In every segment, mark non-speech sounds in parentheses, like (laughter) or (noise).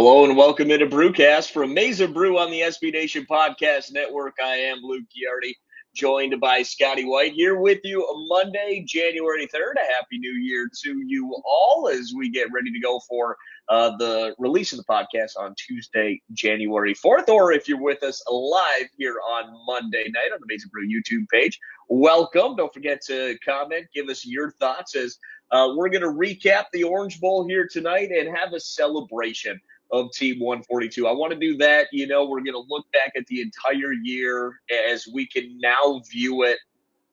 Hello and welcome into Brewcast from Maize n Brew on the SB Nation Podcast Network. I am Luke Giardi, joined by Scotty White here with you Monday, January 3rd. A happy new year to you all as we get ready to go for uh, the release of the podcast on Tuesday, January 4th. Or if you're with us live here on Monday night on the Maize n Brew YouTube page, welcome. Don't forget to comment, give us your thoughts as uh, we're going to recap the Orange Bowl here tonight and have a celebration of Team 142. I want to do that. You know, we're going to look back at the entire year as we can now view it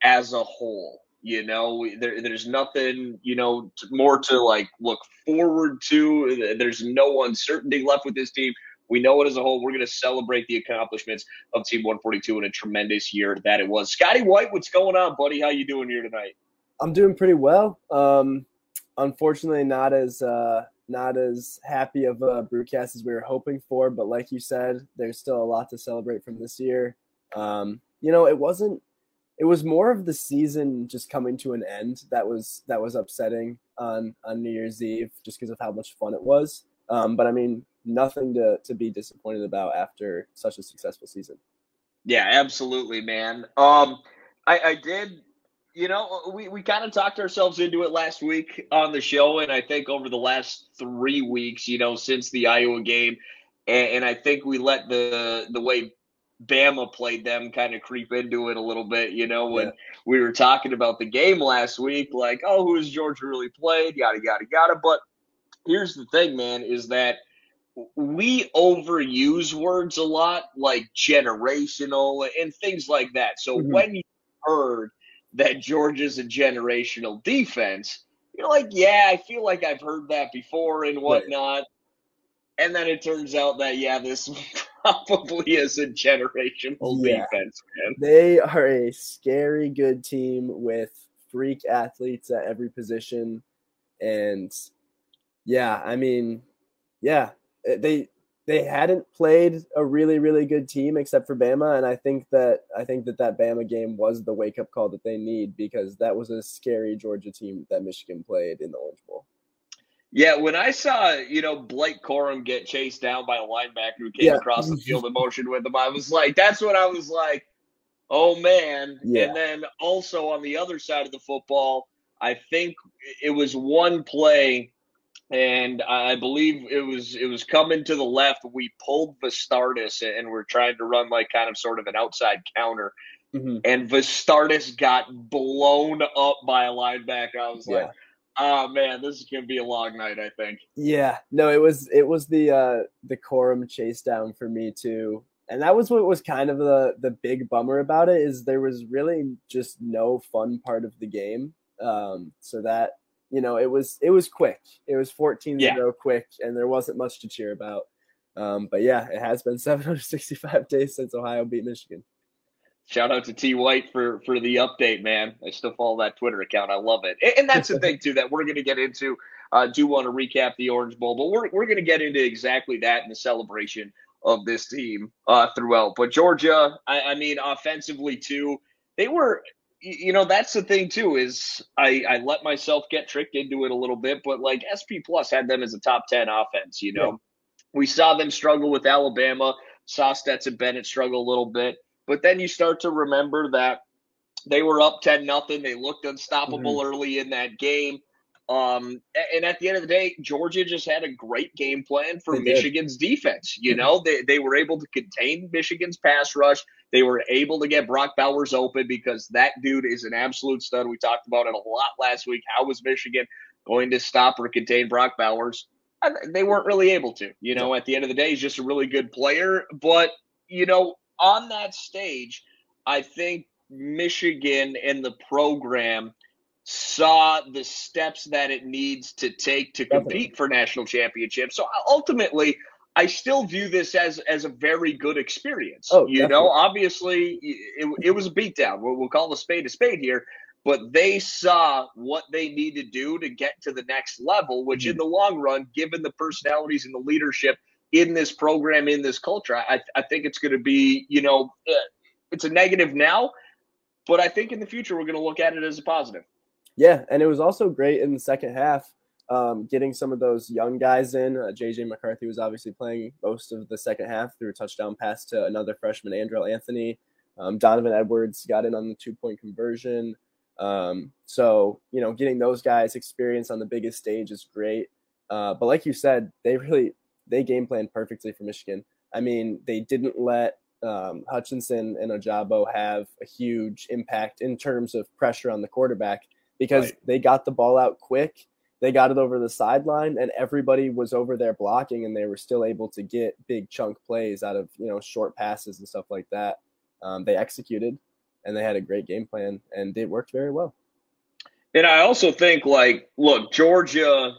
as a whole. You know, there, there's nothing, you know, more to like look forward to. There's no uncertainty left with this team. We know it as a whole. We're going to celebrate the accomplishments of Team 142 in a tremendous year that it was. Scotty White, what's going on, buddy? How you doing here tonight? I'm doing pretty well. Um, unfortunately, not as uh, not as happy of a brewcast as we were hoping for. But like you said, there's still a lot to celebrate from this year. Um, you know, it wasn't. It was more of the season just coming to an end that was that was upsetting on on New Year's Eve, just because of how much fun it was. Um, but I mean, nothing to to be disappointed about after such a successful season. Yeah, absolutely, man. Um, I, I did you know, we, we kind of talked ourselves into it last week on the show, and I think over the last three weeks, you know, since the Iowa game, and, and I think we let the the way Bama played them kind of creep into it a little bit. You know, when yeah. we were talking about the game last week, like, oh, who has Georgia really played? Yada yada yada. But here's the thing, man, is that we overuse words a lot, like generational and things like that. So mm-hmm. when you heard that Georgia's a generational defense, you're like, yeah, I feel like I've heard that before and whatnot. Right. And then it turns out that, yeah, this (laughs) probably is a generational yeah. defense, man. They are a scary good team with freak athletes at every position. And yeah, I mean, yeah, eh, they they hadn't played a really really good team except for Bama and I think that I think that that Bama game was the wake up call that they need because that was a scary Georgia team that Michigan played in the Orange Bowl. Yeah, when I saw, you know, Blake Corum get chased down by a linebacker who came yeah. across the (laughs) field in motion with him, I was like, that's what I was like, oh man. Yeah. And then also on the other side of the football, I think it was one play and I believe it was it was coming to the left. We pulled Vastardis and we're trying to run like kind of sort of an outside counter. Mm-hmm. And Vastardis got blown up by a linebacker. I was yeah. like, oh man, this is gonna be a long night, I think. Yeah. No, it was it was the uh the Corum chase down for me too. And that was what was kind of the the big bummer about it is there was really just no fun part of the game. Um so that you know, it was it was quick. It was 14 yeah. 0 quick, and there wasn't much to cheer about. Um, but yeah, it has been (laughs) 765 days since Ohio beat Michigan. Shout out to T White for for the update, man. I still follow that Twitter account. I love it, and, that's the thing too that we're going to get into. Uh, do want to recap the Orange Bowl, but we're we're going to get into exactly that in the celebration of this team uh, throughout. But Georgia, I, I mean, offensively too, they were you know that's the thing too is I, I let myself get tricked into it a little bit but like sp plus had them as a top 10 offense you know? Yeah. we saw them struggle with alabama. Saw stetson bennett struggle a little bit. But then you start to remember that they were up 10 nothing. They looked unstoppable mm-hmm. early in that game um, and at the end of the day, Georgia just had a great game plan for they Michigan's did. defense. You know, they, they were able to contain Michigan's pass rush. They were able to get Brock Bowers open because that dude is an absolute stud. We talked about it a lot last week. How was Michigan going to stop or contain Brock Bowers? They weren't really able to. You know, at the end of the day, he's just a really good player. But, you know, on that stage, I think Michigan and the program – saw the steps that it needs to take to compete Definitely. for national championships. So ultimately, I still view this as as a very good experience. Oh, you definitely. know, obviously it, it was a beatdown. We'll, we'll call a spade a spade here, but they saw what they need to do to get to the next level. Which, mm-hmm. in the long run, given the personalities and the leadership in this program, in this culture, I, I think it's going to be, you know, uh, it's a negative now, but I think in the future we're going to look at it as a positive. Yeah, and it was also great in the second half. um, getting some of those young guys in. Uh, JJ McCarthy was obviously playing most of the second half through a touchdown pass to another freshman, Andrel Anthony. Um, Donovan Edwards got in on the two point conversion. Um, so, you know, getting those guys experience on the biggest stage is great. Uh, but like you said, they really they game planned perfectly for Michigan. I mean, they didn't let um, Hutchinson and Ojabo have a huge impact in terms of pressure on the quarterback because right. they got the ball out quick. They got it over the sideline, and everybody was over there blocking, and they were still able to get big chunk plays out of you know short passes and stuff like that. Um, they executed, and they had a great game plan, and it worked very well. And I also think, like, look, Georgia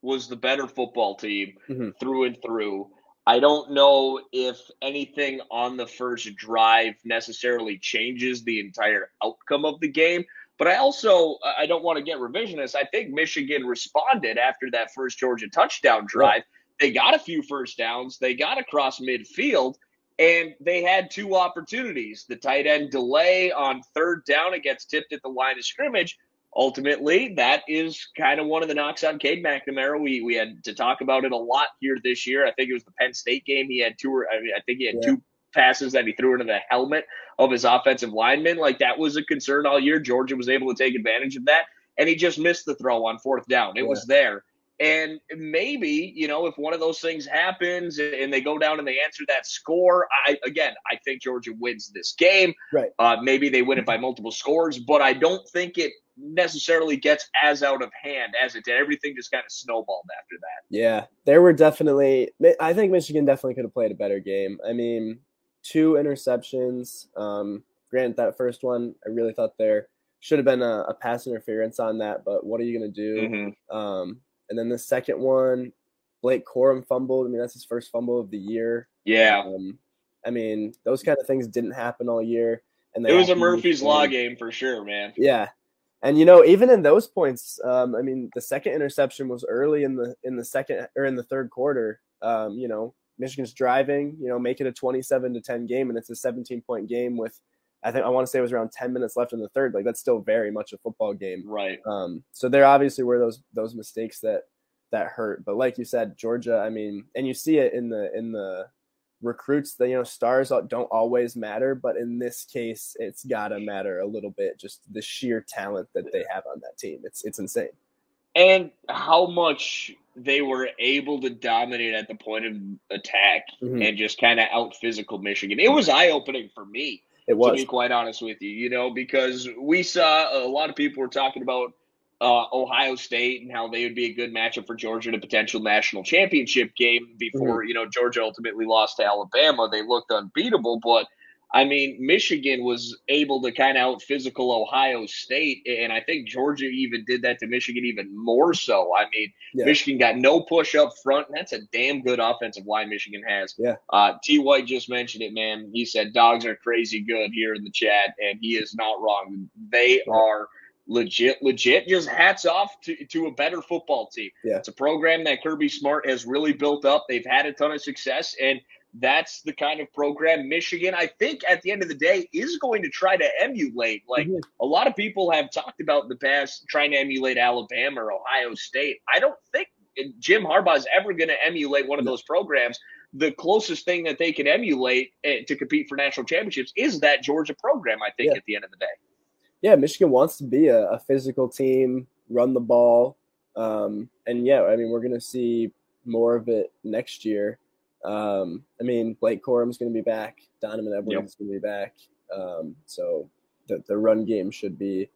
was the better football team mm-hmm. through and through. I don't know if anything on the first drive necessarily changes the entire outcome of the game. But I also I don't want to get revisionist. I think Michigan responded after that first Georgia touchdown drive. They got a few first downs. They got across midfield, and they had two opportunities. The tight end delay on third down, it gets tipped at the line of scrimmage ultimately, that is kind of one of the knocks on Cade McNamara. We we had to talk about it a lot here this year. I think it was the Penn State game. He had two. or I mean, I think he had yeah. two passes that he threw into the helmet of his offensive lineman. Like that was a concern all year. Georgia was able to take advantage of that, and he just missed the throw on fourth down. It yeah. was there. And maybe, you know, if one of those things happens and they go down and they answer that score, I again, I think Georgia wins this game. Right. Uh, maybe they win it by multiple scores, but I don't think it necessarily gets as out of hand as it did. Everything just kind of snowballed after that. Yeah, there were definitely. I think Michigan definitely could have played a better game. I mean, two interceptions. Um, granted, that first one, I really thought there should have been a, a pass interference on that, but what are you going to do? Mm-hmm. Um, and then the second one, Blake Corum fumbled. I mean, that's his first fumble of the year. Yeah. Um, I mean, those kind of things didn't happen all year. And it was a Murphy's Law game for sure, man. Yeah, and you know, even in those points, um, I mean, the second interception was early in the in the second or in the third quarter. Um, you know, Michigan's driving, you know, make it a twenty-seven to ten game, and it's a seventeen point game with, I think I want to say it was around ten minutes left in the third. Like that's still very much a football game, right? Um, so there obviously were those those mistakes that that hurt, but like you said, Georgia, I mean, and you see it in the in the recruits that you know stars don't always matter but in this case it's got to matter a little bit just the sheer talent that they have on that team. It's it's insane and how much they were able to dominate at the point of attack mm-hmm. and just kind of out physical Michigan. It was eye opening for me. It was. To be quite honest with you, you know, because we saw a lot of people were talking about uh, Ohio State and how they would be a good matchup for Georgia in a potential national championship game before mm-hmm. you know Georgia ultimately lost to Alabama. They looked unbeatable, but I mean Michigan was able to kind of out physical Ohio State, and I think Georgia even did that to Michigan even more so. I mean yeah. Michigan got no push up front. And that's a damn good offensive line Michigan has. Yeah. Uh, T. White just mentioned it, man. He said dogs are crazy good here in the chat, and he is not wrong. They yeah. are legit, legit. Just hats off to, to a better football team. Yeah. It's a program that Kirby Smart has really built up. They've had a ton of success, and that's the kind of program Michigan, I think, at the end of the day, is going to try to emulate. Like mm-hmm. a lot of people have talked about in the past trying to emulate Alabama or Ohio State. I don't think Jim Harbaugh is ever going to emulate one of those programs. The closest thing that they can emulate eh, to compete for national championships is that Georgia program, I think, yeah. at the end of the day yeah, Michigan wants to be a, a physical team, run the ball, um, and yeah, I mean we're gonna see more of it next year. Um, I mean Blake Corum's gonna be back, Donovan Edwards yep. is gonna be back, um, so the the run game should be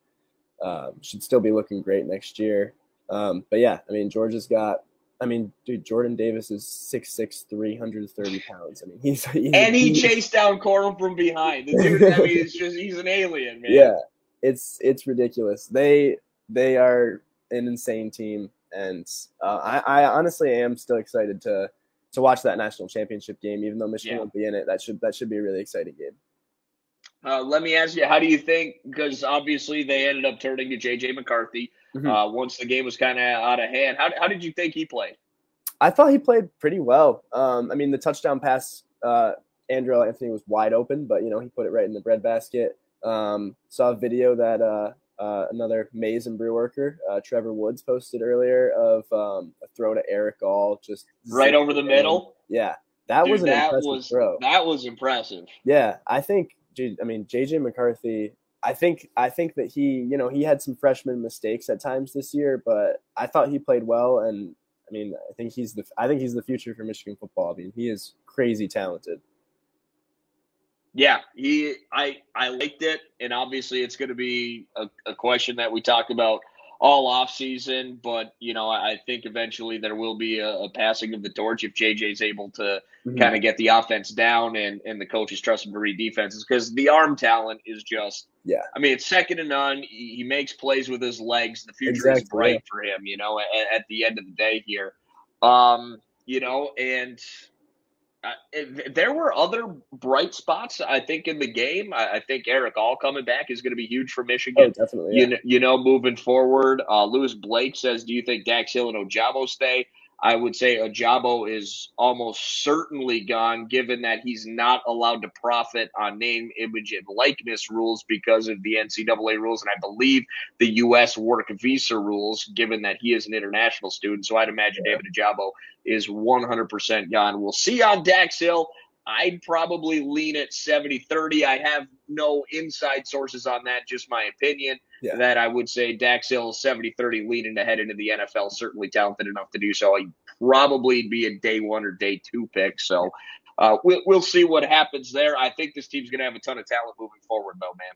um, should still be looking great next year. Um, but yeah, I mean Georgia's got. I mean, dude, Jordan Davis is 6'6", 330 pounds. I mean, (laughs) he's, he's and he chased down Corum from behind. The dude, I mean, it's just he's an alien, man. Yeah, it's it's ridiculous. They they are an insane team, and uh, I, I honestly am still excited to to watch that national championship game, even though Michigan yeah. won't be in it. That should that should be a really exciting game. Uh, let me ask you, how do you think? Because obviously they ended up turning to JJ McCarthy mm-hmm. uh, once the game was kind of out of hand. How, how did you think he played? I thought he played pretty well. Um, I mean, the touchdown pass, uh, Andrel Anthony was wide open, but you know he put it right in the breadbasket. Um, saw a video that uh, another and brew worker, uh, Trevor Woods posted earlier of um, a throw to Erick All, just right over the middle. Yeah, that Dude, was an that impressive was throw. that was impressive. Yeah, I think. Dude, I mean, JJ McCarthy. I think I think that he, you know, he had some freshman mistakes at times this year, but I thought he played well, and I mean, I think he's the I think he's the future for Michigan football. I mean, he is crazy talented. Yeah, he I I liked it, and obviously it's going to be a, a question that we talk about all off season. But you know, I, I think eventually there will be a, a passing of the torch if JJ's able to Mhm. kind of get the offense down and and the coaches trust him to read defenses because the arm talent is just Yeah. I mean, it's second to none. He, he makes plays with his legs. The future Exactly, is bright for him. You know, at, at the end of the day here, um, you know, and. There were other bright spots, I think, in the game. I, I think Erick All coming back is going to be huge for Oh, Michigan. definitely. You Yeah. know, you know, moving forward, uh, Lewis Blake says, "Do you think Dax Hill and Ojabo stay?" I would say Ojabo is almost certainly gone, given that he's not allowed to profit on name, image, and likeness rules because of the NCAA rules, and I believe the U.S. work visa rules, given that he is an international student. So I'd imagine Yeah. David Ojabo is 100% gone. We'll see on Dax Hill. I'd probably lean at 70 30. I have no inside sources on that, just my opinion. Yeah. That I would say Dax Hill 70 30 leading to head into the NFL, certainly talented enough to do so. He'd probably be a day one or day two pick. So uh, we'll, we'll see what happens there. I think this team's going to have a ton of talent moving forward, though, man.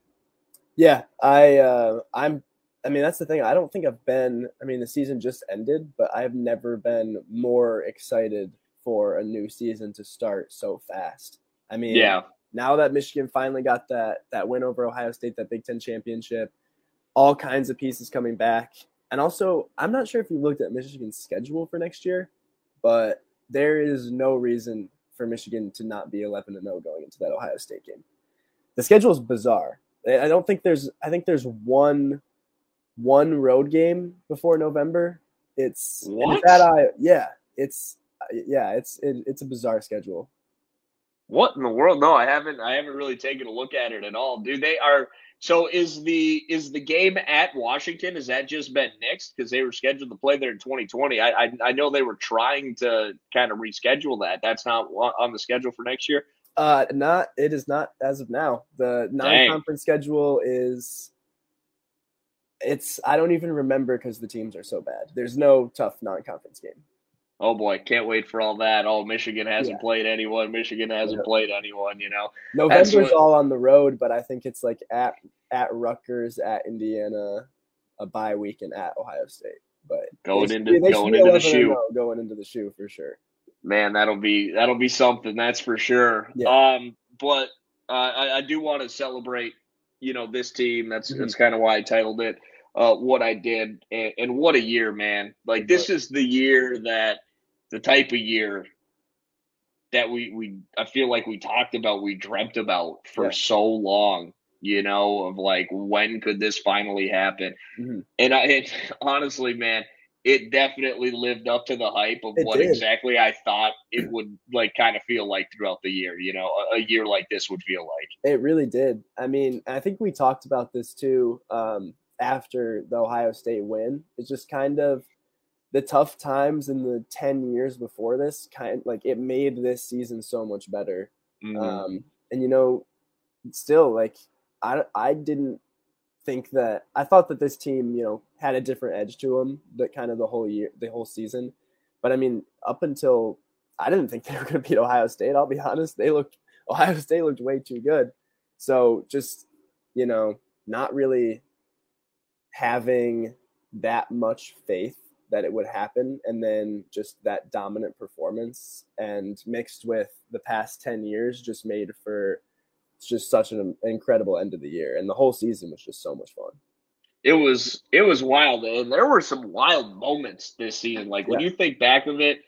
Yeah, I uh, I'm. I mean, that's the thing. I don't think I've been. I mean, the season just ended, but I've never been more excited for a new season to start so fast. I mean, Yeah. now that Michigan finally got that that win over Ohio State, that Big Ten championship, all kinds of pieces coming back, and also I'm not sure if you looked at Michigan's schedule for next year, but there is no reason for Michigan to not be 11 and 0 going into that Ohio State game. The schedule is bizarre. I don't think there's. I think there's one one road game before November. It's What? it's at I. Yeah, it's yeah, it's it, it's a bizarre schedule. What in the world? No, I haven't. I haven't really taken a look at it at all. Do they are so? Is the is the game at Washington? Has that just been nixed because they were scheduled to play there in 2020? I, I I know they were trying to kind of reschedule that. That's not on on the schedule for next year. Uh, not it is not as of now. The non-conference schedule is. It's I don't even remember because the teams are so bad. There's no tough non-conference game. Oh boy, can't wait for all that. Oh, Michigan hasn't Yeah. played anyone. Michigan hasn't Yeah. played anyone. You know. November's what- all on the road, but I think it's like at at Rutgers, at Indiana, a bye week, and at Ohio State. But Going they into- they going be into the shoe. going into the shoe for sure. Man, that'll be that'll be something. That's for sure. Yeah. Um, but uh, I, I do want to celebrate, you know, this team. That's Mhm. that's kind of why I titled it uh, "What I Did," and, and what a year, man! Like this is the year that the type of year that we we I feel like we talked about, we dreamt about for Yeah. so long. You know, of like when could this finally happen? Mhm. And I it, honestly, man, it definitely lived up to the hype of It what did. exactly I thought it (clears throat) would like kind of feel like throughout the year. You know, a, a year like this would feel like. It really did. I mean, I think we talked about this too um, after the Ohio State win. It's just kind of the tough times in the 10 years before this kind like it made this season so much better. Mhm. Um, and you know, still like I I didn't think that I thought that this team you know had a different edge to them that kind of the whole year the whole season. But I mean, up until I didn't think (laughs) they were going to beat Ohio State. I'll be (laughs) honest, they looked Ohio State looked way too good. So just you know, not really having that much faith that it would happen and then just that dominant performance and mixed with the past 10 years just made for just such an incredible end of the year and the whole season was just so much fun it was it was wild, and there were some wild moments this season. Like when Yeah. you think back of it,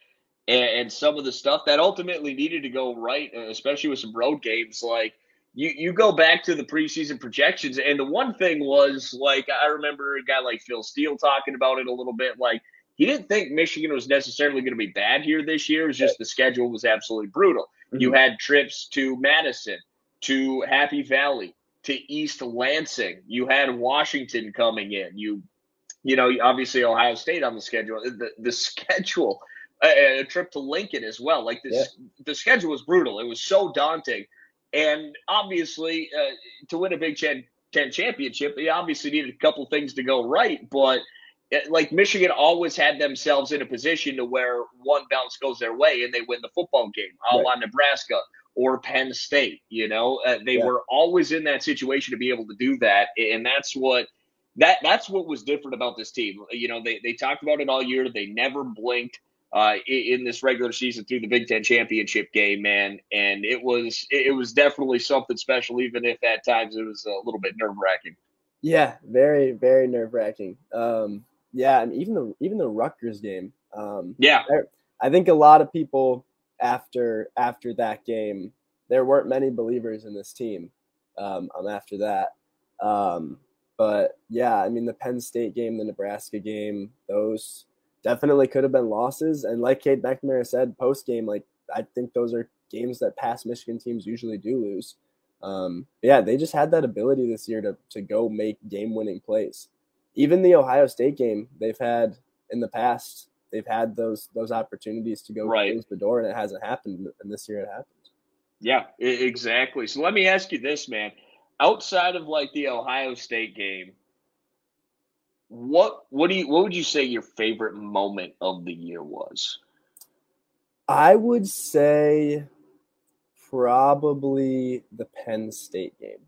and, and some of the stuff that ultimately needed to go right, especially with some road games, like. You, you go back to the preseason projections, and the one thing was like I remember a guy like Phil Steele talking about it a little bit. Like he didn't think Michigan was necessarily going to be bad here this year. It was just the schedule was absolutely brutal. You mm-hmm. had trips to Madison, to Happy Valley, to East Lansing. You had Washington coming in. You, you know, obviously Ohio State on the schedule. The the schedule, a, a trip to Lincoln as well. Like this, yeah. the schedule was brutal. It was so daunting, and obviously uh, to win a Big Ten, Ten championship, they obviously needed a couple things to go right, but like Michigan always had themselves in a position to where one bounce goes their way and they win the football game, a on Nebraska or Penn State. You know, uh, they yeah. were always in that situation to be able to do that, and that's what that that's what was different about this team. You know, they they talked about it all year. They never blinked uh, in, this regular season through the Big Ten championship game, man, and it was it was definitely something special, even if at times it was a little bit nerve wracking. Yeah, very very nerve wracking. Um, yeah, and even the even the Rutgers game. Um, yeah, I, I think a lot of people after after that game, there weren't many believers in this team. Um, um, after that, um, but yeah, I mean the Penn State game, the Nebraska game, those definitely could have been losses. And like Cade McNamara said post game, like I think those are games that past Michigan teams usually do lose. Um, yeah, they just had that ability this year to to go make game winning plays even the Ohio State game they've had in the past, they've had those those opportunities to go right. close the door, and it hasn't happened. And this year it happened. Yeah, exactly. So let me ask you this, man. Outside of like the Ohio State game, what what do you what would you say your favorite moment of the year was? I would say probably the Penn State game.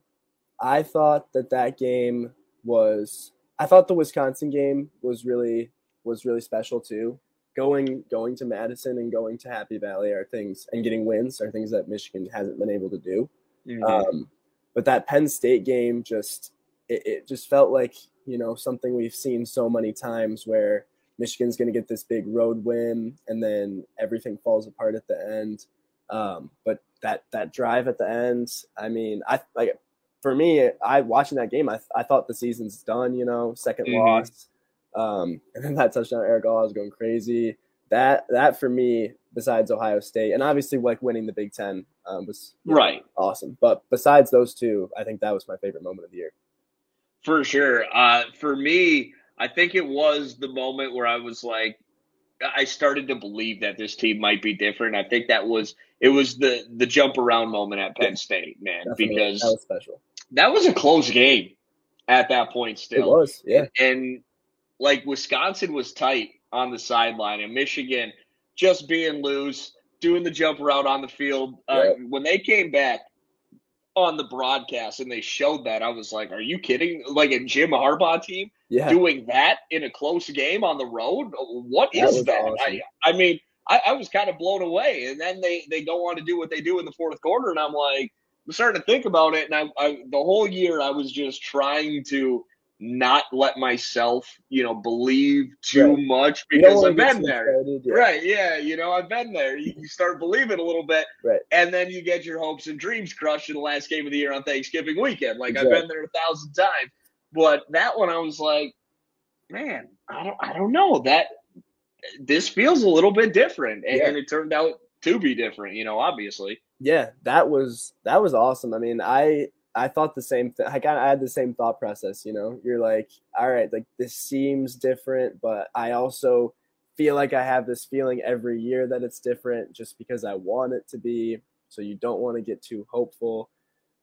I thought that that game was I thought the Wisconsin game was really was really special too. Going going to Madison and going to Happy Valley are things and getting wins are things that Michigan hasn't been able to do. Mm-hmm. Um, but that Penn State game just it, it just felt like you know something we've seen so many times where Michigan's going to get this big road win and then everything falls apart at the end. Um, but that that drive at the end, I mean, I like for me, I watching that game, I, I thought the season's done. You know, 2nd mm-hmm. loss, um, and then that touchdown, Erick All was going crazy. That that for me, besides Ohio State, and obviously like winning the Big Ten um, was right know, awesome. But besides those two, I think that was my favorite moment of the year. For sure. Uh, for me, I think it was the moment where I was like, I started to believe that this team might be different. I think that was it was the the jump around moment at Penn State, man, Definitely. because that was special that was a close game at that point still. It was, yeah. And like Wisconsin was tight on the sideline and Michigan just being loose, doing the jump around on the field. Uh, yeah. When they came back on the broadcast and they showed that, I was like, are you kidding? Like a Jim Harbaugh team yeah. doing that in a close game on the road? What that is that? Awesome. I, I mean, I, I was kind of blown away. And then they, they go on to do what they do in the fourth quarter. And I'm like, I'm starting to think about it, and I, I the whole year I was just trying to not let myself, you know, believe too right. much because I've been there. yeah. Right. Yeah. You know, I've been there. You, you, start believing a little bit. Right. And then you get your hopes and dreams crushed in the last game of the year on Thanksgiving weekend. Like exactly. I've been there a thousand times. But that one I was like, man, I don't I don't know. That this feels a little bit different. And, yeah. and it turned out to be different, you know, obviously yeah, that was that was awesome. I mean, I I thought the same thing. I kind of had the same thought process. You know, you're like, all right, like this seems different, but I also feel like I have this feeling every year that it's different, just because I want it to be. So you don't want to get too hopeful.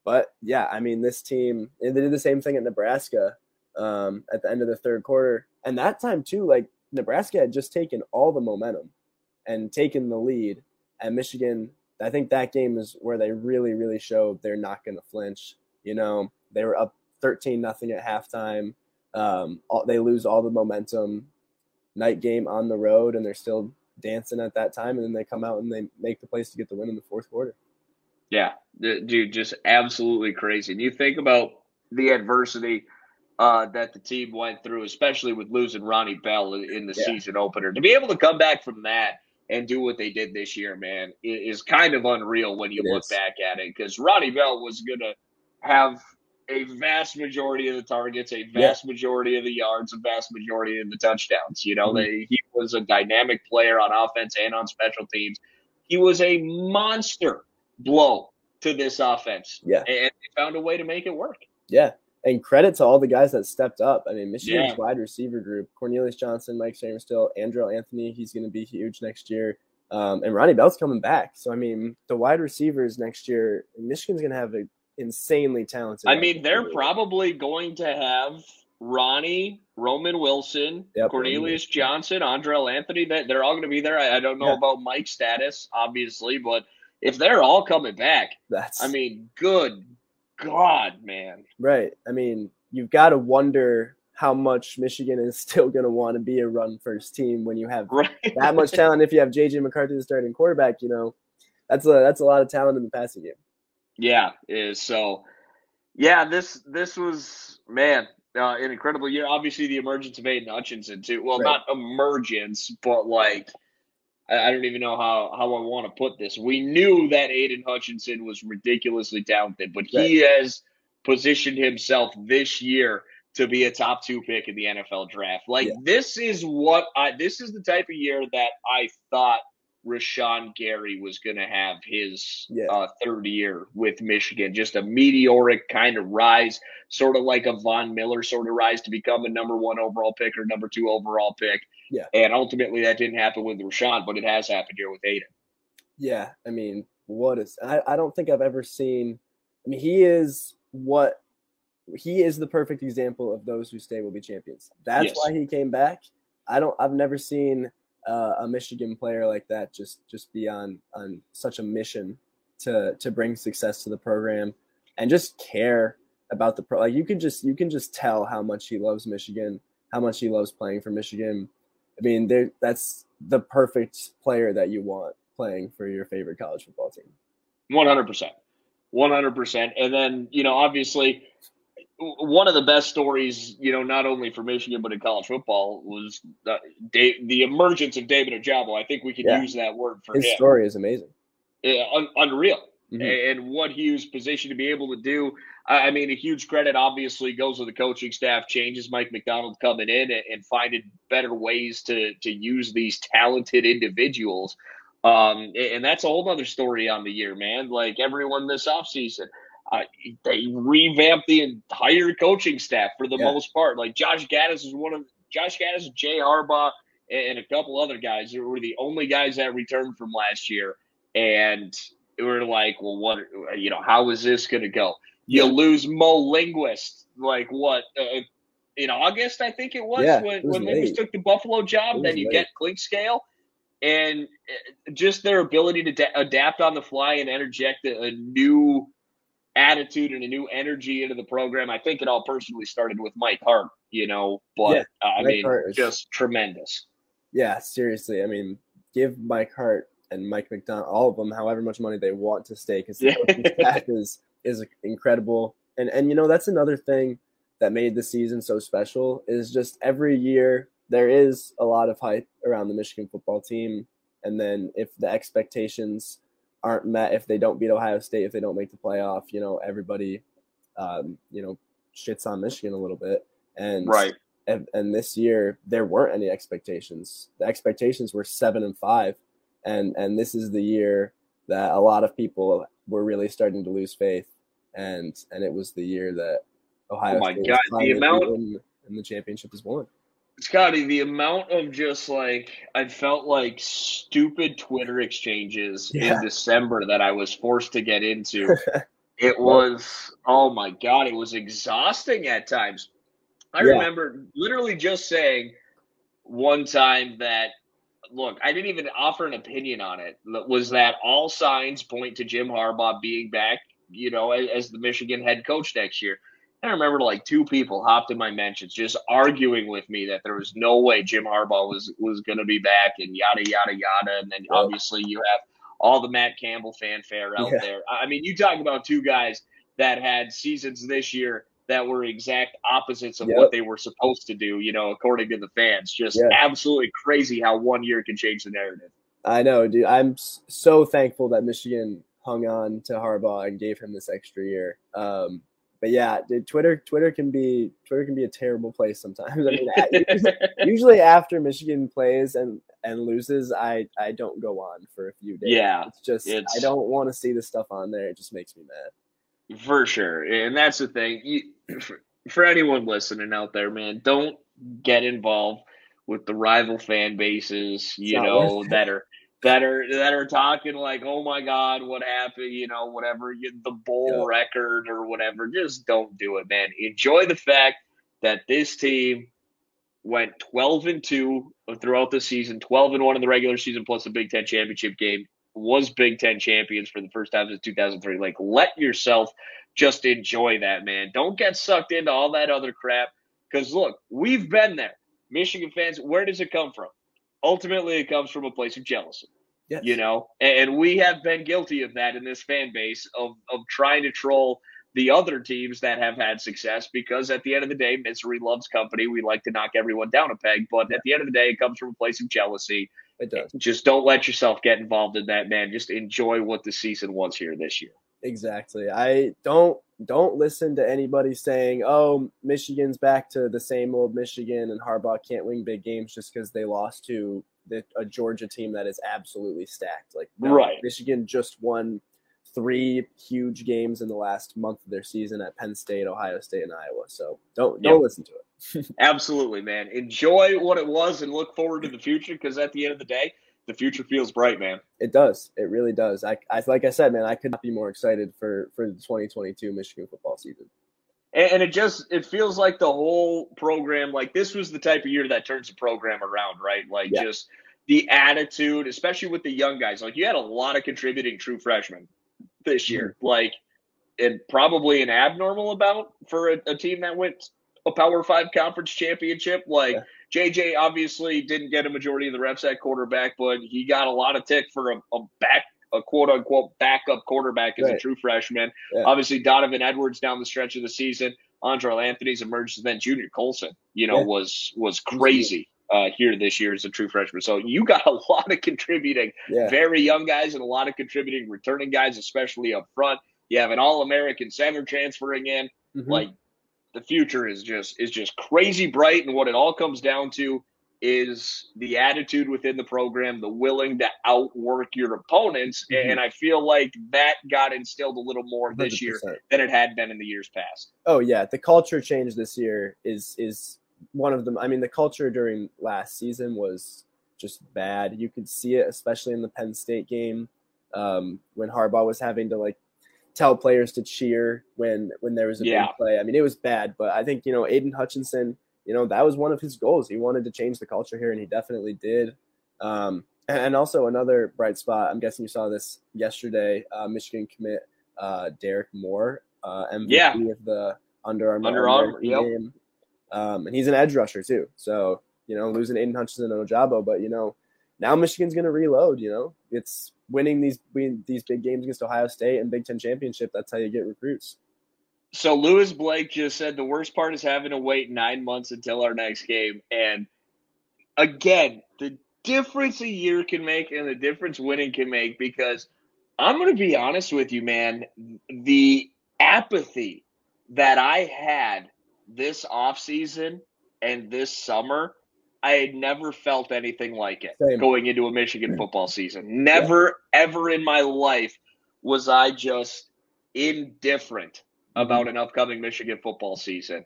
But yeah, I mean, this team and they did the same thing at Nebraska um, at the end of the third quarter, and that time too, like Nebraska had just taken all the momentum and taken the lead, and Michigan I think that game is where they really, really showed they're not going to flinch. You know, they were up 13 nothing at halftime. Um, all, they lose all the momentum. Night game on the road, and they're still dancing at that time, and then they come out and they make the place to get the win in the fourth quarter. Yeah, dude, just absolutely crazy. And you think about the adversity uh, that the team went through, especially with losing Ronnie Bell in the yeah. season opener, to be able to come back from that and do what they did this year, man, is kind of unreal when you it look is. back at it. Because Ronnie Bell was going to have a vast majority of the targets, a vast yeah. majority of the yards, a vast majority of the touchdowns. You know, mm-hmm. they, he was a dynamic player on offense and on special teams. He was a monster blow to this offense. Yeah. And they found a way to make it work. Yeah. And credit to all the guys that stepped up. I mean, Michigan's Yeah. wide receiver group, Cornelius Johnson, Mike Sainristil, Andrel Anthony, he's going to be huge next year. Um, and Ronnie Bell's coming back. So, I mean, the wide receivers next year, Michigan's going to have an insanely talented. I mean, they're probably going to have Ronnie, Roman Wilson, Yep. Cornelius Johnson, Andrel Anthony. That they're all going to be there. I, I don't know Yeah. about Mike's status, obviously, but if they're all coming back, That's I mean, good God, man. right. I mean, you've got to wonder how much Michigan is (laughs) still going to want to be a run first team when you have Right. that much talent. If you have JJ McCarthy the starting quarterback, you know, that's a that's a lot of talent in the passing game. Yeah, is so. Yeah, this this was man uh, an incredible year. Obviously, the emergence of Aidan Hutchinson too. Well, Right. not emergence, but like I, I don't even know how how I want to put this. We knew that Aidan Hutchinson was ridiculously talented, but he has positioned himself this year to be a top two pick in the NFL draft. Like Yeah. this is what I this is the type of year that I thought Rashan Gary was going to have his Yeah. uh, third year with Michigan. Just a meteoric kind of rise, sort of like a Von Miller sort of rise to become a number one overall pick or number two overall pick. Yeah. And ultimately, that didn't happen with Rashawn, but it has happened here with Aidan. Yeah, I mean, what is I, I don't think I've ever seen I mean he is what he is the perfect example of those who stay will be champions. That's Yes. why he came back. I don't I've never seen uh, a Michigan player like that just just be on on such a mission to to bring success to the program and just care about the pro like you can just you can just tell how much he loves Michigan, how much he loves playing for Michigan. I mean, there that's the perfect player that you want playing for your favorite college football team. One hundred percent, one hundred percent. And then you know, obviously, one of the best stories, you know, not only for Michigan but in college football was the, the emergence of David Ojabo. I think we could Yeah. use that word for His him. story is amazing. Yeah, un- unreal. Mhm. and what he was positioned to be able to do. I mean, a huge credit obviously goes to the coaching staff changes, Mike Macdonald coming in and, and finding better ways to to use these talented individuals. Um, and that's a whole other story on the year, man. Like everyone this offseason, uh, they revamped the entire coaching staff for the Yeah. most part. Like Josh Gattis is one of Josh Gattis, Jay Harbaugh, and a couple other guys were the only guys that returned from last year. And we're like, well, what, you know, how is this going to go? You Yeah. lose Mo Linguist, like what, uh, in August, I think it was, Yeah, when, it was when Linguist took the Buffalo job. Then you late. get Clinkscale. And uh, just their ability to da- adapt on the fly and interject a, a new attitude and a new energy into the program. I think it all personally started with Mike Hart, you know, but Yeah, uh, I Mike mean, is- just tremendous. Yeah, seriously. I mean, give Mike Hart and Mike Macdonald all of them however much money they want to stay because the staff (laughs) is is incredible. And and you know that's another thing that made the season so special is just every year there is a lot of hype around the Michigan football team, and then if the expectations aren't met, if they don't beat Ohio State, if they don't make the playoff, you know everybody, um, you know, shits on Michigan a little bit. And Right. and, and this year there weren't any expectations. The expectations were seven and five, and and this is the year that a lot of people were really starting to lose faith, and and it was the year that Ohio Oh my State God, the amount- and the championship is won. Scotty, the amount of just like I felt like stupid Twitter exchanges Yeah. in December that I was forced to get into. (laughs) it was oh my god, it was exhausting at times. I Yeah. remember literally just saying one time that look, I didn't even offer an opinion on it. Was that all signs point to Jim Harbaugh being back, you know, as, as the Michigan head coach next year? I remember like two people hopped in my mentions just arguing with me that there was no way Jim Harbaugh was was going to be back and yada yada yada. And then obviously you have all the Matt Campbell fanfare out Yeah. there. I mean, you talk about two guys that had seasons this year that were exact opposites of Yep. what they were supposed to do. You know, according to the fans, just Yeah. absolutely crazy how one year can change the narrative. I know, dude. I'm so thankful that Michigan hung on to Harbaugh and gave him this extra year. Um, but yeah, dude, Twitter Twitter can be Twitter can be a terrible place sometimes. I mean, usually, (laughs) (laughs) usually after Michigan plays and and loses, I I don't go on for a few days. Yeah, it's just it's, I don't want to see the stuff on there. It just makes me mad. For sure, and that's the thing. You, (clears throat) for, for anyone listening out there, man, don't get involved with the rival fan bases. You know that are that are that are talking like, "Oh my God, what happened?" You know, whatever the bowl yeah. record or whatever. Just don't do it, man. Enjoy the fact that this team went 12 and 2 throughout the season, 12 and 1 in the regular season plus the Big 10 championship game. Was Big 10 champions for the first time since 2003. Like let yourself just enjoy that, man. Don't get sucked into all that other crap cuz look, we've been there. Michigan fans, where does it come from? Ultimately it comes from a place of jealousy. Yes. You know, and we have been guilty of that in this fan base of of trying to troll the other teams that have had success because at the end of the day, misery loves company. We like to knock everyone down a peg, but at the end of the day, it comes from a place of jealousy. It does. Just don't let yourself get involved in that, man. Just enjoy what the season was here this year. Exactly. I don't don't listen to anybody saying, "Oh, Michigan's back to the same old Michigan and Harbaugh can't win big games just because they lost to the, a Georgia team that is absolutely stacked." Like, no, right? Michigan just won three huge games in the last month of their season at Penn State, Ohio State, and Iowa. So don't don't listen to it. (laughs) Absolutely, man. Enjoy what it was and look forward to the future because at the end of the day, the future feels bright, man. It does. It really does. I, I like I said, man, I could not be more excited for for the 2022 Michigan football season. And, and it just it feels like the whole program, like this was the type of year that turns the program around, right? Like yeah. just the attitude, especially with the young guys. Like you had a lot of contributing true freshmen this year, mm-hmm. like and probably an abnormal amount for a, a, team that went a Power Five conference championship. Like yeah. JJ obviously didn't get a majority of the reps at quarterback, but he got a lot of tick for a, a back, a quote unquote backup quarterback as right. a true freshman. Yeah. Obviously, Donovan Edwards down the stretch of the season. Andrel Anthony's emergence, and then Junior Colson, you know, yeah. was was crazy uh, here this year as a true freshman. So you got a (laughs) lot of contributing, yeah. very young guys, and a lot of contributing returning guys, especially up front. You have an All American center transferring in. Mm-hmm. Like the future is just is just crazy bright. And what it all comes down to is the attitude within the program the willing to outwork your opponents. Mm-hmm. and i feel like that got instilled a little more this 100%. year than it had been in the years past. Oh yeah. The culture change this year is is one of them. I mean the culture during last season was just bad. You could see it especially in the penn state game um, when harbaugh was having to like tell players to cheer when when there was a yeah. big play. I mean, it was bad, but I think you know Aidan Hutchinson. You know that was one of his goals. He wanted to change the culture here, and he definitely did. Um, and also another bright spot. I'm guessing you saw this yesterday. Uh, Michigan commit uh, Derrick Moore, uh, MVP yeah. of the Under Armour, Under Armour yep. game, um, and he's an edge rusher too. So you know, losing Aidan Hutchinson and Ojabo, but you know, now Michigan's going to reload. You know, it's winning these these big games against Ohio State and Big Ten championship. That's how you get recruits. So Lewis Blake just said the worst part is having to wait nine months until our next game. And again, the difference a year can make and the difference winning can make because I'm going to be honest with you, man. The apathy that I had this offseason and this summer I had never felt anything like it Same. going into a Michigan football season. Never, yeah. ever in my life was I just indifferent mm-hmm. about an upcoming Michigan football season.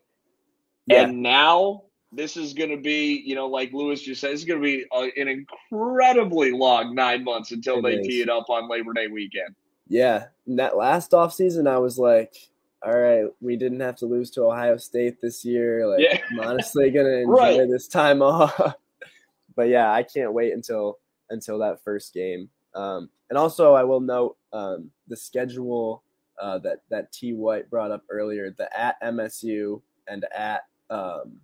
Yeah. And now this is going to be, you know, like Lewis just said, it's going to be a, an incredibly long nine months until it they is. tee it up on Labor Day weekend. Yeah. And that last offseason, I was like, all right, we didn't have to lose to Ohio State this year. Like, yeah. I'm honestly gonna (laughs) enjoy right. this time off. (laughs) but yeah, I can't wait until until that first game. Um, and also, I will note um, the schedule uh, that that T White brought up earlier: the at MSU and at um,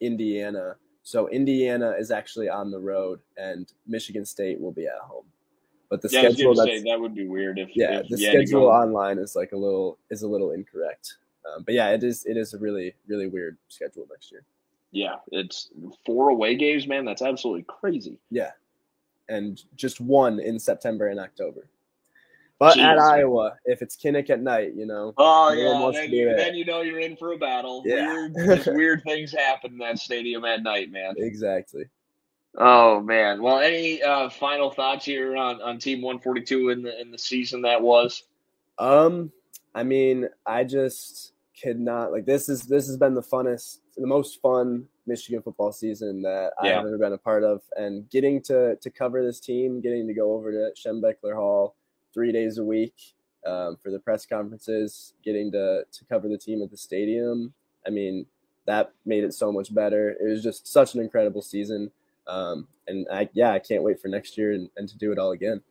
Indiana. So Indiana is actually on the road, and Michigan State will be at home. But the yeah, schedule say, that would be weird if yeah if the schedule online is like a little is a little incorrect. Um, but yeah, it is it is a really really weird schedule next year. Yeah, it's four away games, man. That's absolutely crazy. Yeah, and just one in September and October. But Jeez. at Iowa, if it's Kinnick at night, you know. Oh yeah, then you, then you, know you're in for a battle. Yeah. Weird, (laughs) weird things happen in that stadium at night, man. Exactly. Oh man. Well, any uh, final thoughts here on, on Team 142 in the in the season that was? Um, I mean, I just could not like this is this has been the funnest, the most fun Michigan football season that yeah. I've ever been a part of, and getting to to cover this team, getting to go over to Schembechler Hall three days a week um, for the press conferences, getting to to cover the team at the stadium. I mean, that made it so much better. It was just such an incredible season. Um, and I, yeah, I can't wait for next year and, and to do it all again.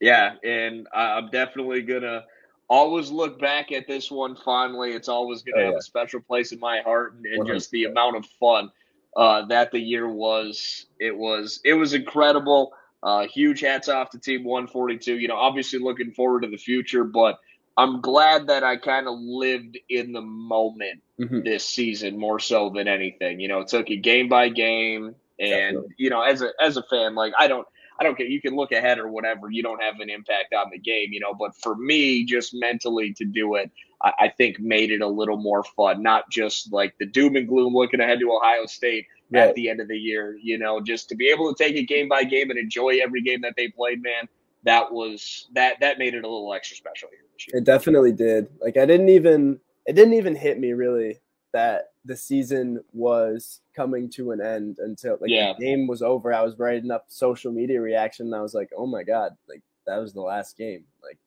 Yeah, and I'm definitely gonna always look back at this one fondly. It's always gonna oh, have yeah. a special place in my heart, and, and just the amount of fun uh, that the year was. It was it was incredible. Uh, huge hats off to Team 142. You know, obviously looking forward to the future, but I'm glad that I kind of lived in the moment mm-hmm. this season more so than anything. You know, took it game by game, and Definitely. you know, as a as a fan, like I don't I don't care. You can look ahead or whatever. You don't have an impact on the game, you know. But for me, just mentally to do it, I, I think made it a little more fun. Not just like the doom and gloom looking ahead to Ohio State right. at the end of the year. You know, just to be able to take it game by game and enjoy every game that they played, man. That was that that made it a little extra special here this year. It definitely did. Like I didn't even it didn't even hit me really that the season was coming to an end until like yeah. the game was over. I was writing up social media reaction and I was like, oh my God, like that was the last game. Like,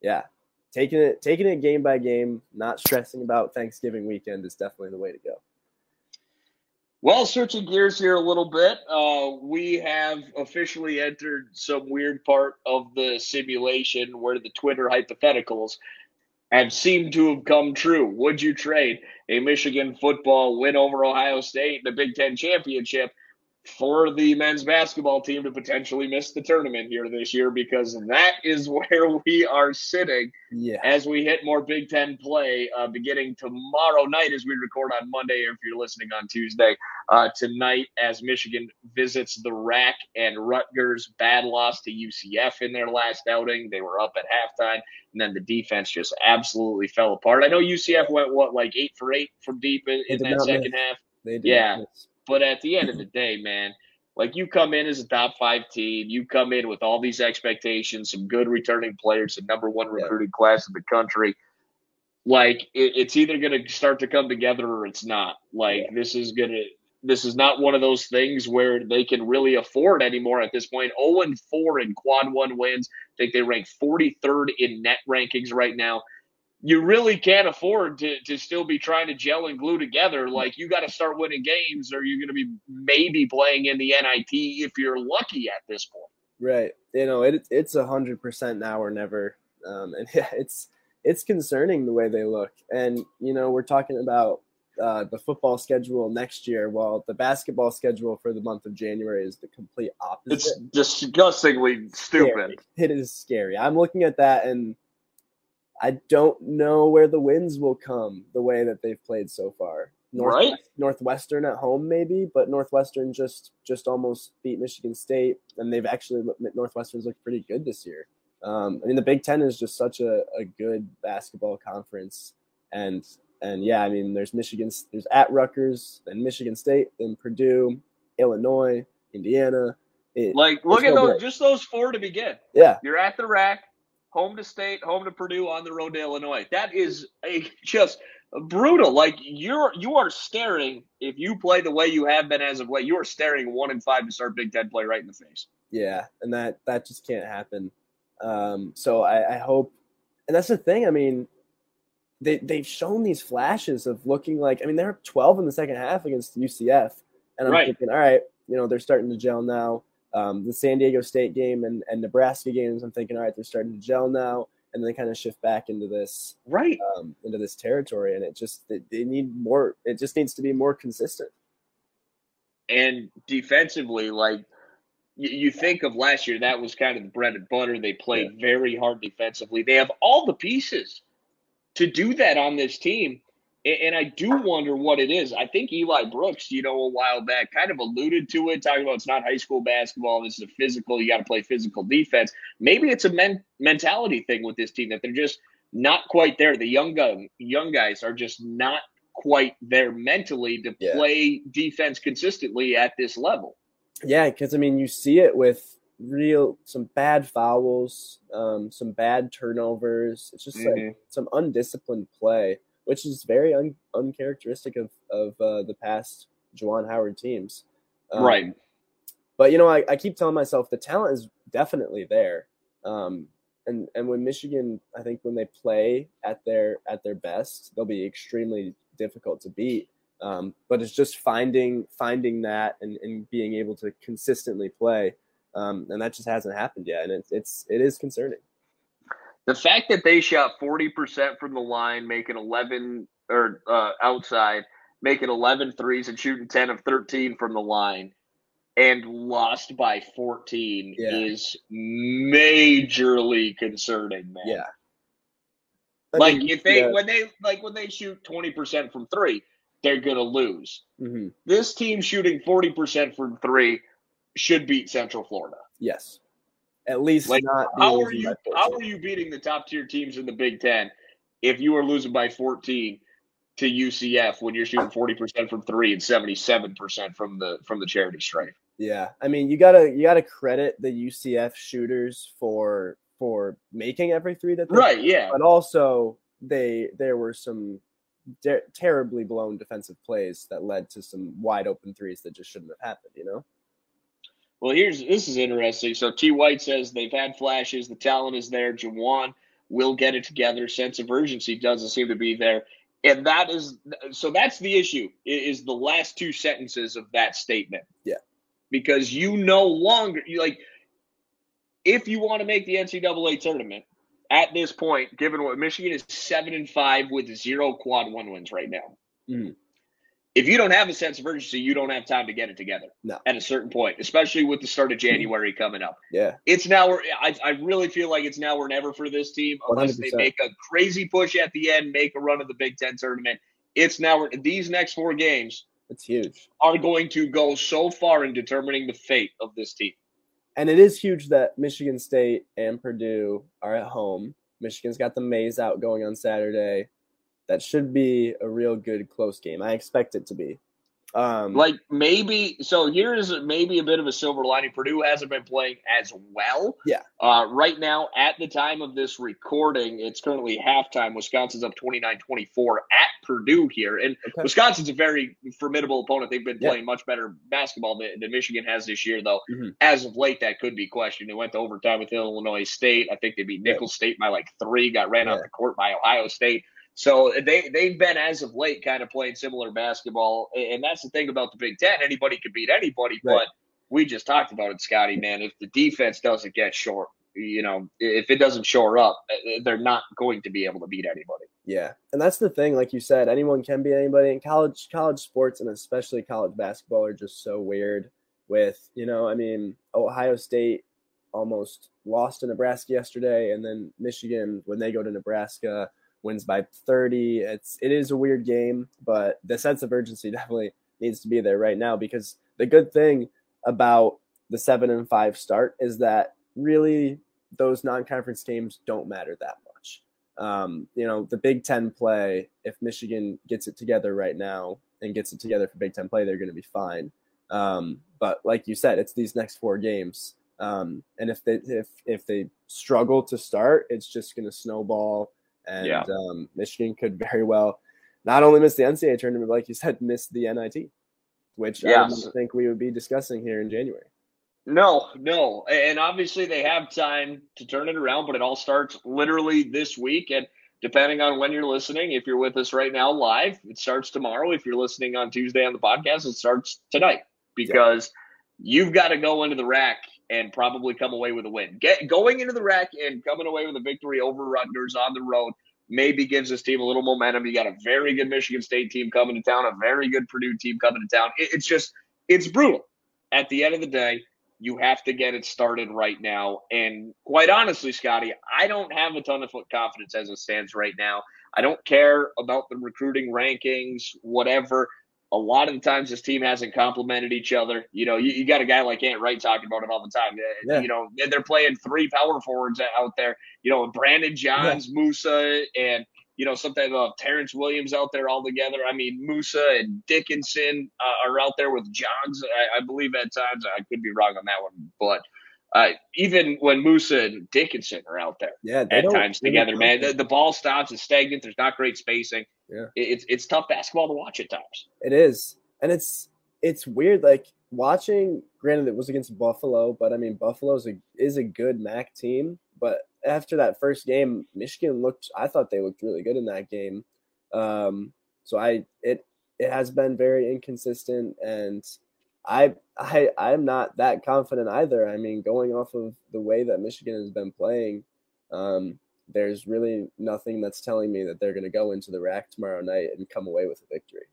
yeah. Taking it taking it game by game, not stressing about Thanksgiving weekend is definitely the way to go. Well, switching gears here a little bit, uh, we have officially entered some weird part of the simulation where the Twitter hypotheticals have seemed to have come true. Would you trade a Michigan football win over Ohio State in the Big Ten championship for the men's basketball team to potentially miss the tournament here this year because that is (laughs) where we are sitting yeah. as we hit more Big Ten play uh, beginning tomorrow night as we record on Monday, or if you're listening on Tuesday. Uh, tonight, as Michigan visits the RAC and Rutgers, bad loss to UCF in their last outing. They were up at halftime, and then the defense just absolutely fell apart. I know UCF went, what, like eight for eight from deep in, in that second miss. half? yeah. Miss. But at the end of the day, man, like you come in as a top five team, you come in with all these expectations, some good returning players, the number one recruiting yeah. class in the country. Like it, it's either going to start to come together or it's not. Like yeah. this is going to. This is not one of those things where they can really afford anymore at this point. 0 and 4 in quad one wins. I think they rank 43rd in net rankings right now you really can't afford to, to still be trying to gel and glue together. Like you got to start winning games, or you're going to be maybe playing in the NIT if you're lucky at this point. Right. You know, it, it's a hundred percent now or never. Um, and (laughs) yeah, it's it's concerning the way they look. And you know, we're talking about uh, the football schedule next year, while the basketball schedule for the month of January is the complete opposite. It's disgustingly stupid. Scary. It is scary. I'm looking at that and I don't know where the wins will come the way that they've played so far. North, right. Northwestern at home, maybe, but Northwestern just just almost beat Michigan State, and they've actually Northwestern's looked pretty good this year. Um, I mean, the Big Ten is just such a, a good basketball conference, and and yeah, I mean, there's Michigan, there's at Rutgers, then Michigan State, then Purdue, Illinois, Indiana. It, like, look at those, just those four to begin. Yeah, you're at the RAC, home to State, home to Purdue, on the road to Illinois. That is a just brutal. Like you're you are staring if you play the way you have been as of late. You are staring one and five to start Big Ten play right in the face. Yeah, and that that just can't happen. Um, so I, I hope, and that's the thing. I mean, they they've shown these flashes of looking like. I mean, they're 12 in the second half against UCF, and I'm right. thinking, all right, you know, they're starting to gel now um, the San Diego State game and, and Nebraska games, I'm thinking, all right, they're starting to gel now, and then kind of shift back into this right um, into this territory, and it just they, they need more. It just needs to be more consistent. And defensively, like you, think of last year, that was kind of the bread and butter. They played yeah. very hard defensively. They have all the pieces to do that on this team. And I do wonder what it is. I think Eli Brooks, you know, a while back kind of alluded to it, talking about it's not high school basketball. This is a physical, you got to play physical defense. Maybe it's a men- mentality thing with this team that they're just not quite there. The young, gun, young guys are just not quite there mentally to yeah. play defense consistently at this level. Yeah, because I mean, you see it with real some bad fouls, um, some bad turnovers. It's just mm-hmm. like some undisciplined play which is very un- uncharacteristic of of uh, the past Juwan Howard teams. Um, right. But you know, I, I keep telling myself the talent is definitely there. Um, and and when Michigan, I think when they play at their at their best, they'll be extremely difficult to beat. Um, but it's just finding finding that and, and being able to consistently play, um, and that just hasn't happened yet, and it's it's it is concerning. The fact that they shot 40% from the line, making 11 or uh, outside, making 11 threes and shooting 10 of 13 from the line and lost by 14 yeah. is majorly concerning, man. Yeah. I like mean, if they yeah. when they like when they shoot 20% from 3, they're going to lose. Mm-hmm. This team shooting 40% from 3 should beat Central Florida. Yes at least like, not. How are you? How are you beating the top tier teams in the Big Ten if you are losing by 14 to UCF when you're shooting 40 percent from three and 77 percent from the from the charity stripe? Yeah, I mean you gotta you gotta credit the UCF shooters for for making every three that they right. Yeah, but also they there were some de- terribly blown defensive plays that led to some wide open threes that just shouldn't have happened. You know. Well, here's this is interesting. So T. White says they've had flashes, the talent is there. Juwan will get it together. Sense of urgency doesn't seem to be there, and that is so. That's the issue. Is the last two sentences of that statement? Yeah, because you no longer you like if you want to make the NCAA tournament at this point, given what Michigan is seven and five with zero quad one wins right now. Mm if you don't have a sense of urgency, you don't have time to get it together no. at a certain point, especially with the start of mm-hmm. January coming up. Yeah. It's now, I, I really feel like it's now or never for this team unless 100%. they make a crazy push at the end, make a run of the Big Ten tournament. It's now, these next four games it's huge. are going to go so far in determining the fate of this team. And it is huge that Michigan State and Purdue are at home. Michigan's got the maize out going on Saturday that should be a real good close game. I expect it to be. Um, like maybe so. Here's maybe a bit of a silver lining. Purdue hasn't been playing as well. Yeah. Uh, right now, at the time of this recording, it's currently halftime. Wisconsin's up 29-24 at Purdue here, and okay. Wisconsin's a very formidable opponent. They've been playing yeah. much better basketball than, than, Michigan has this year, though. Mm-hmm. As of late, that could be questioned. They went to overtime with Illinois State. I think they beat Nicholls yeah. State by like three. Got ran yeah. off the court by Ohio State. So they they've been as of late kind of playing similar basketball, and that's the thing about the Big Ten. Anybody can beat anybody, right. but we just talked about it, Scotty. Man, if the defense doesn't get short, you know, if it doesn't shore up, they're not going to be able to beat anybody. Yeah, and that's the thing. Like you said, anyone can beat anybody. In college, college sports, and especially college basketball, are just so weird. With you know, I mean, Ohio State almost lost to Nebraska yesterday, and then Michigan when they go to Nebraska wins by 30. It's it is a weird game, but the sense of urgency (laughs) definitely needs to be there right now because the good thing about the 7 and 5 start is that really those non-conference games don't matter that much. Um, you know, the Big 10 play, if Michigan gets it together right now and gets it together for Big 10 play, they're going to be fine. Um, but like you said, it's these next four games. Um, and if they if if they struggle to start, it's just going to snowball and yeah. um, Michigan could very well not only miss the NCAA tournament, but like you said, miss the NIT, which. I don't think we would be discussing here in January. No, no, and obviously they have time to turn it around, but it all starts literally this week. And depending on when you're listening, if you're with us right now live, it starts tomorrow. If you're listening on Tuesday on the podcast, it starts tonight because yeah. you've got to go into the RAC and probably come away with a win. Get going into the RAC and coming away with a victory over Rutgers on the road maybe gives this team a little momentum. You got a very good Michigan State team coming to town, a very good Purdue team coming to town. It, it's just it's brutal. At the end of the day, you have to get it started right now. And quite honestly, Scotty, I don't have a ton of foot confidence as it stands right now. I don't care about the recruiting rankings, whatever. A lot of the times, this team hasn't complemented each other. You know, you, you got a guy like Ant Wright talking about it all the time. Yeah. You know, they're playing three power forwards out there. You know, Brandon Johns, yeah. Moussa, and you know, something of Terrance Williams out there all together. I mean, Moussa and Dickinson uh, are out there with Johns, I, I, believe at times. I could be wrong on that one, but uh, even when Moussa and Dickinson are out there, yeah, at times together, man, the, the, ball stops. It's stagnant. There's not great spacing. Yeah, it's it's tough basketball to watch at times. It is, and it's it's weird. Like watching. Granted, it was against Buffalo, but I mean, Buffalo is a is a good MAC team, but after that first game, Michigan looked. I thought they looked really good in that game. Um, so I it it has been very inconsistent, and I I I'm not that confident either. I mean, going off of the way that Michigan has been playing, um, there's really nothing that's telling me that they're going to go into the RAC tomorrow night and come away with a victory.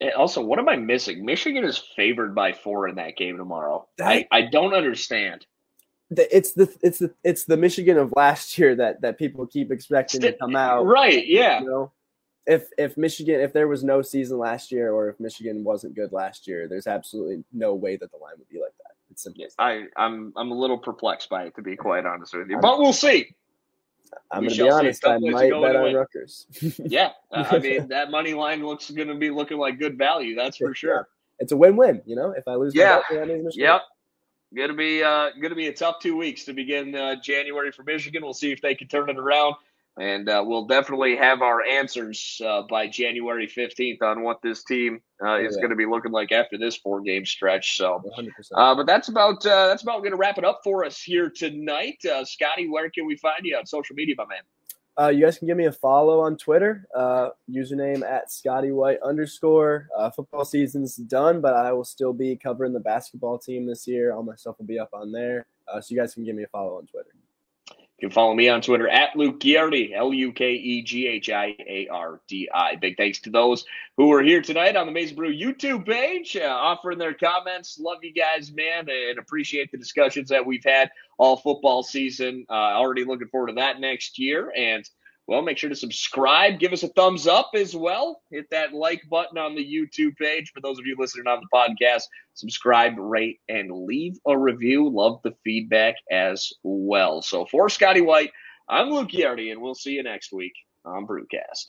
And also, what am I missing? Michigan is favored by four in that game tomorrow. That, I, I don't understand it's the it's the it's the Michigan of last year that that people keep expecting to come out. Right? Yeah. You know, if if Michigan if there was no season last year or if Michigan wasn't good last year, there's absolutely no way that the line would be like that. It's simple. I I'm I'm a little perplexed by it to be quite honest with you, but we'll see. I'm going to be honest. I might bet on Rutgers. (laughs) yeah, uh, I mean that money line looks going to be looking like good value. That's for sure. It's a win-win. You know, if I lose, yeah, yep. Going to be uh, going to be a tough two weeks to begin uh, January for Michigan. We'll see if they can turn it around, and uh, we'll definitely have our answers uh, by January fifteenth on what this team uh, is yeah. going to be looking like after this four game stretch. So, uh, but that's about that's about going to wrap it up for us here tonight. Scotty, where can we find you on social media, my man? Uh, you guys can give me a follow on Twitter, uh, username at Scotty White underscore. Uh, football season's done, but I will still be covering the basketball team this year. All my stuff will be up on there, uh, so you guys can give me a follow on Twitter. You can follow me on Twitter at Luke Ghiardi, L U K E G H I A R D I. Big thanks to those who are here tonight on the Maize Brew YouTube page, uh, offering their comments. Love you guys, man, and appreciate the discussions that we've had all football season. Uh, already looking forward to that next year. And well, make sure to subscribe. Give us a thumbs up as well. Hit that like button on the YouTube page. For those of you listening on the podcast, subscribe, rate, and leave a review. Love the feedback as well. So for Scotty White, I'm Luke Ghiardi, and we'll see you next week on Brewcast.